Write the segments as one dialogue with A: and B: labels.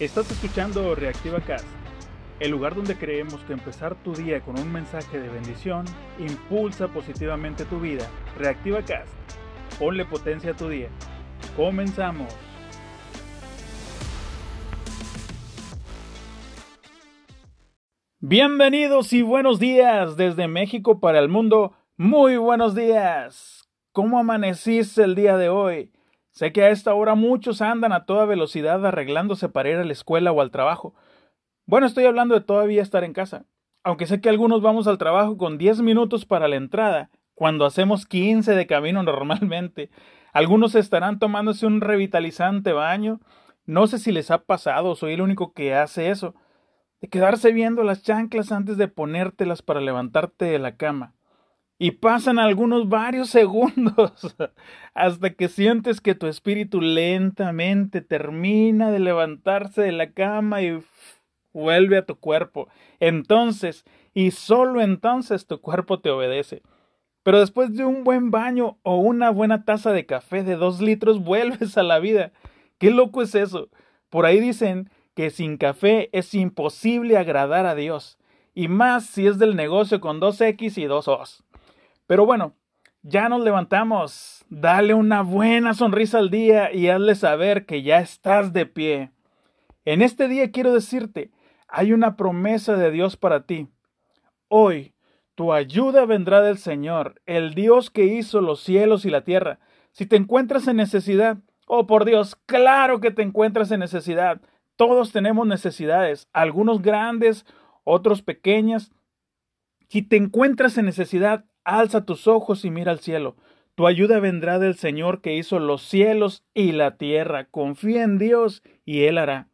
A: Estás escuchando Reactiva Cast, el lugar donde creemos que empezar tu día con un mensaje de bendición impulsa positivamente tu vida. Reactiva Cast, ponle potencia a tu día. Comenzamos. Bienvenidos y buenos días desde México para el mundo. Muy buenos días. ¿Cómo amaneciste el día de hoy? Sé que a esta hora muchos andan a toda velocidad arreglándose para ir a la escuela o al trabajo. Bueno, estoy hablando de todavía estar en casa. Aunque sé que algunos vamos al trabajo con 10 minutos para la entrada, cuando hacemos 15 de camino normalmente. Algunos estarán tomándose un revitalizante baño. No sé si les ha pasado, soy el único que hace eso. De quedarse viendo las chanclas antes de ponértelas para levantarte de la cama. Y pasan algunos varios segundos hasta que sientes que tu espíritu lentamente termina de levantarse de la cama y vuelve a tu cuerpo. Entonces, y solo entonces tu cuerpo te obedece. Pero después de un buen baño o una buena taza de café de dos litros, vuelves a la vida. Qué loco es eso. Por ahí dicen que sin café es imposible agradar a Dios. Y más si es del negocio con dos X y dos O's. Pero bueno, ya nos levantamos. Dale una buena sonrisa al día y hazle saber que ya estás de pie. En este día quiero decirte, hay una promesa de Dios para ti. Hoy, tu ayuda vendrá del Señor, el Dios que hizo los cielos y la tierra. Si te encuentras en necesidad, oh por Dios, claro que te encuentras en necesidad. Todos tenemos necesidades, algunos grandes, otros pequeñas. Si te encuentras en necesidad, Alza tus ojos y mira al cielo. Tu ayuda vendrá del Señor que hizo los cielos y la tierra. Confía en Dios y Él hará.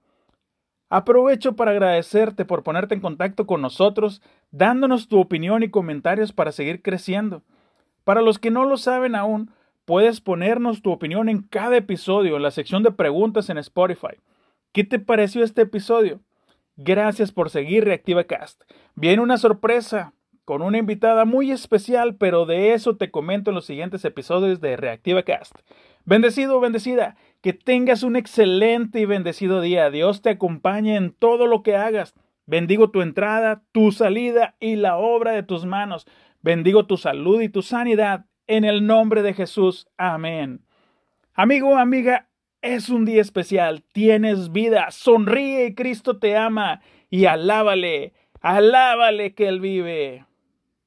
A: Aprovecho para agradecerte por ponerte en contacto con nosotros, dándonos tu opinión y comentarios para seguir creciendo. Para los que no lo saben aún, puedes ponernos tu opinión en cada episodio en la sección de preguntas en Spotify. ¿Qué te pareció este episodio? Gracias por seguir Reactiva Cast. Viene una sorpresa con una invitada muy especial, pero de eso te comento en los siguientes episodios de Reactiva Cast. Bendecido, bendecida, que tengas un excelente y bendecido día. Dios te acompañe en todo lo que hagas. Bendigo tu entrada, tu salida y la obra de tus manos. Bendigo tu salud y tu sanidad. En el nombre de Jesús. Amén. Amigo, amiga, es un día especial. Tienes vida. Sonríe y Cristo te ama. Y alábale. Alábale que Él vive.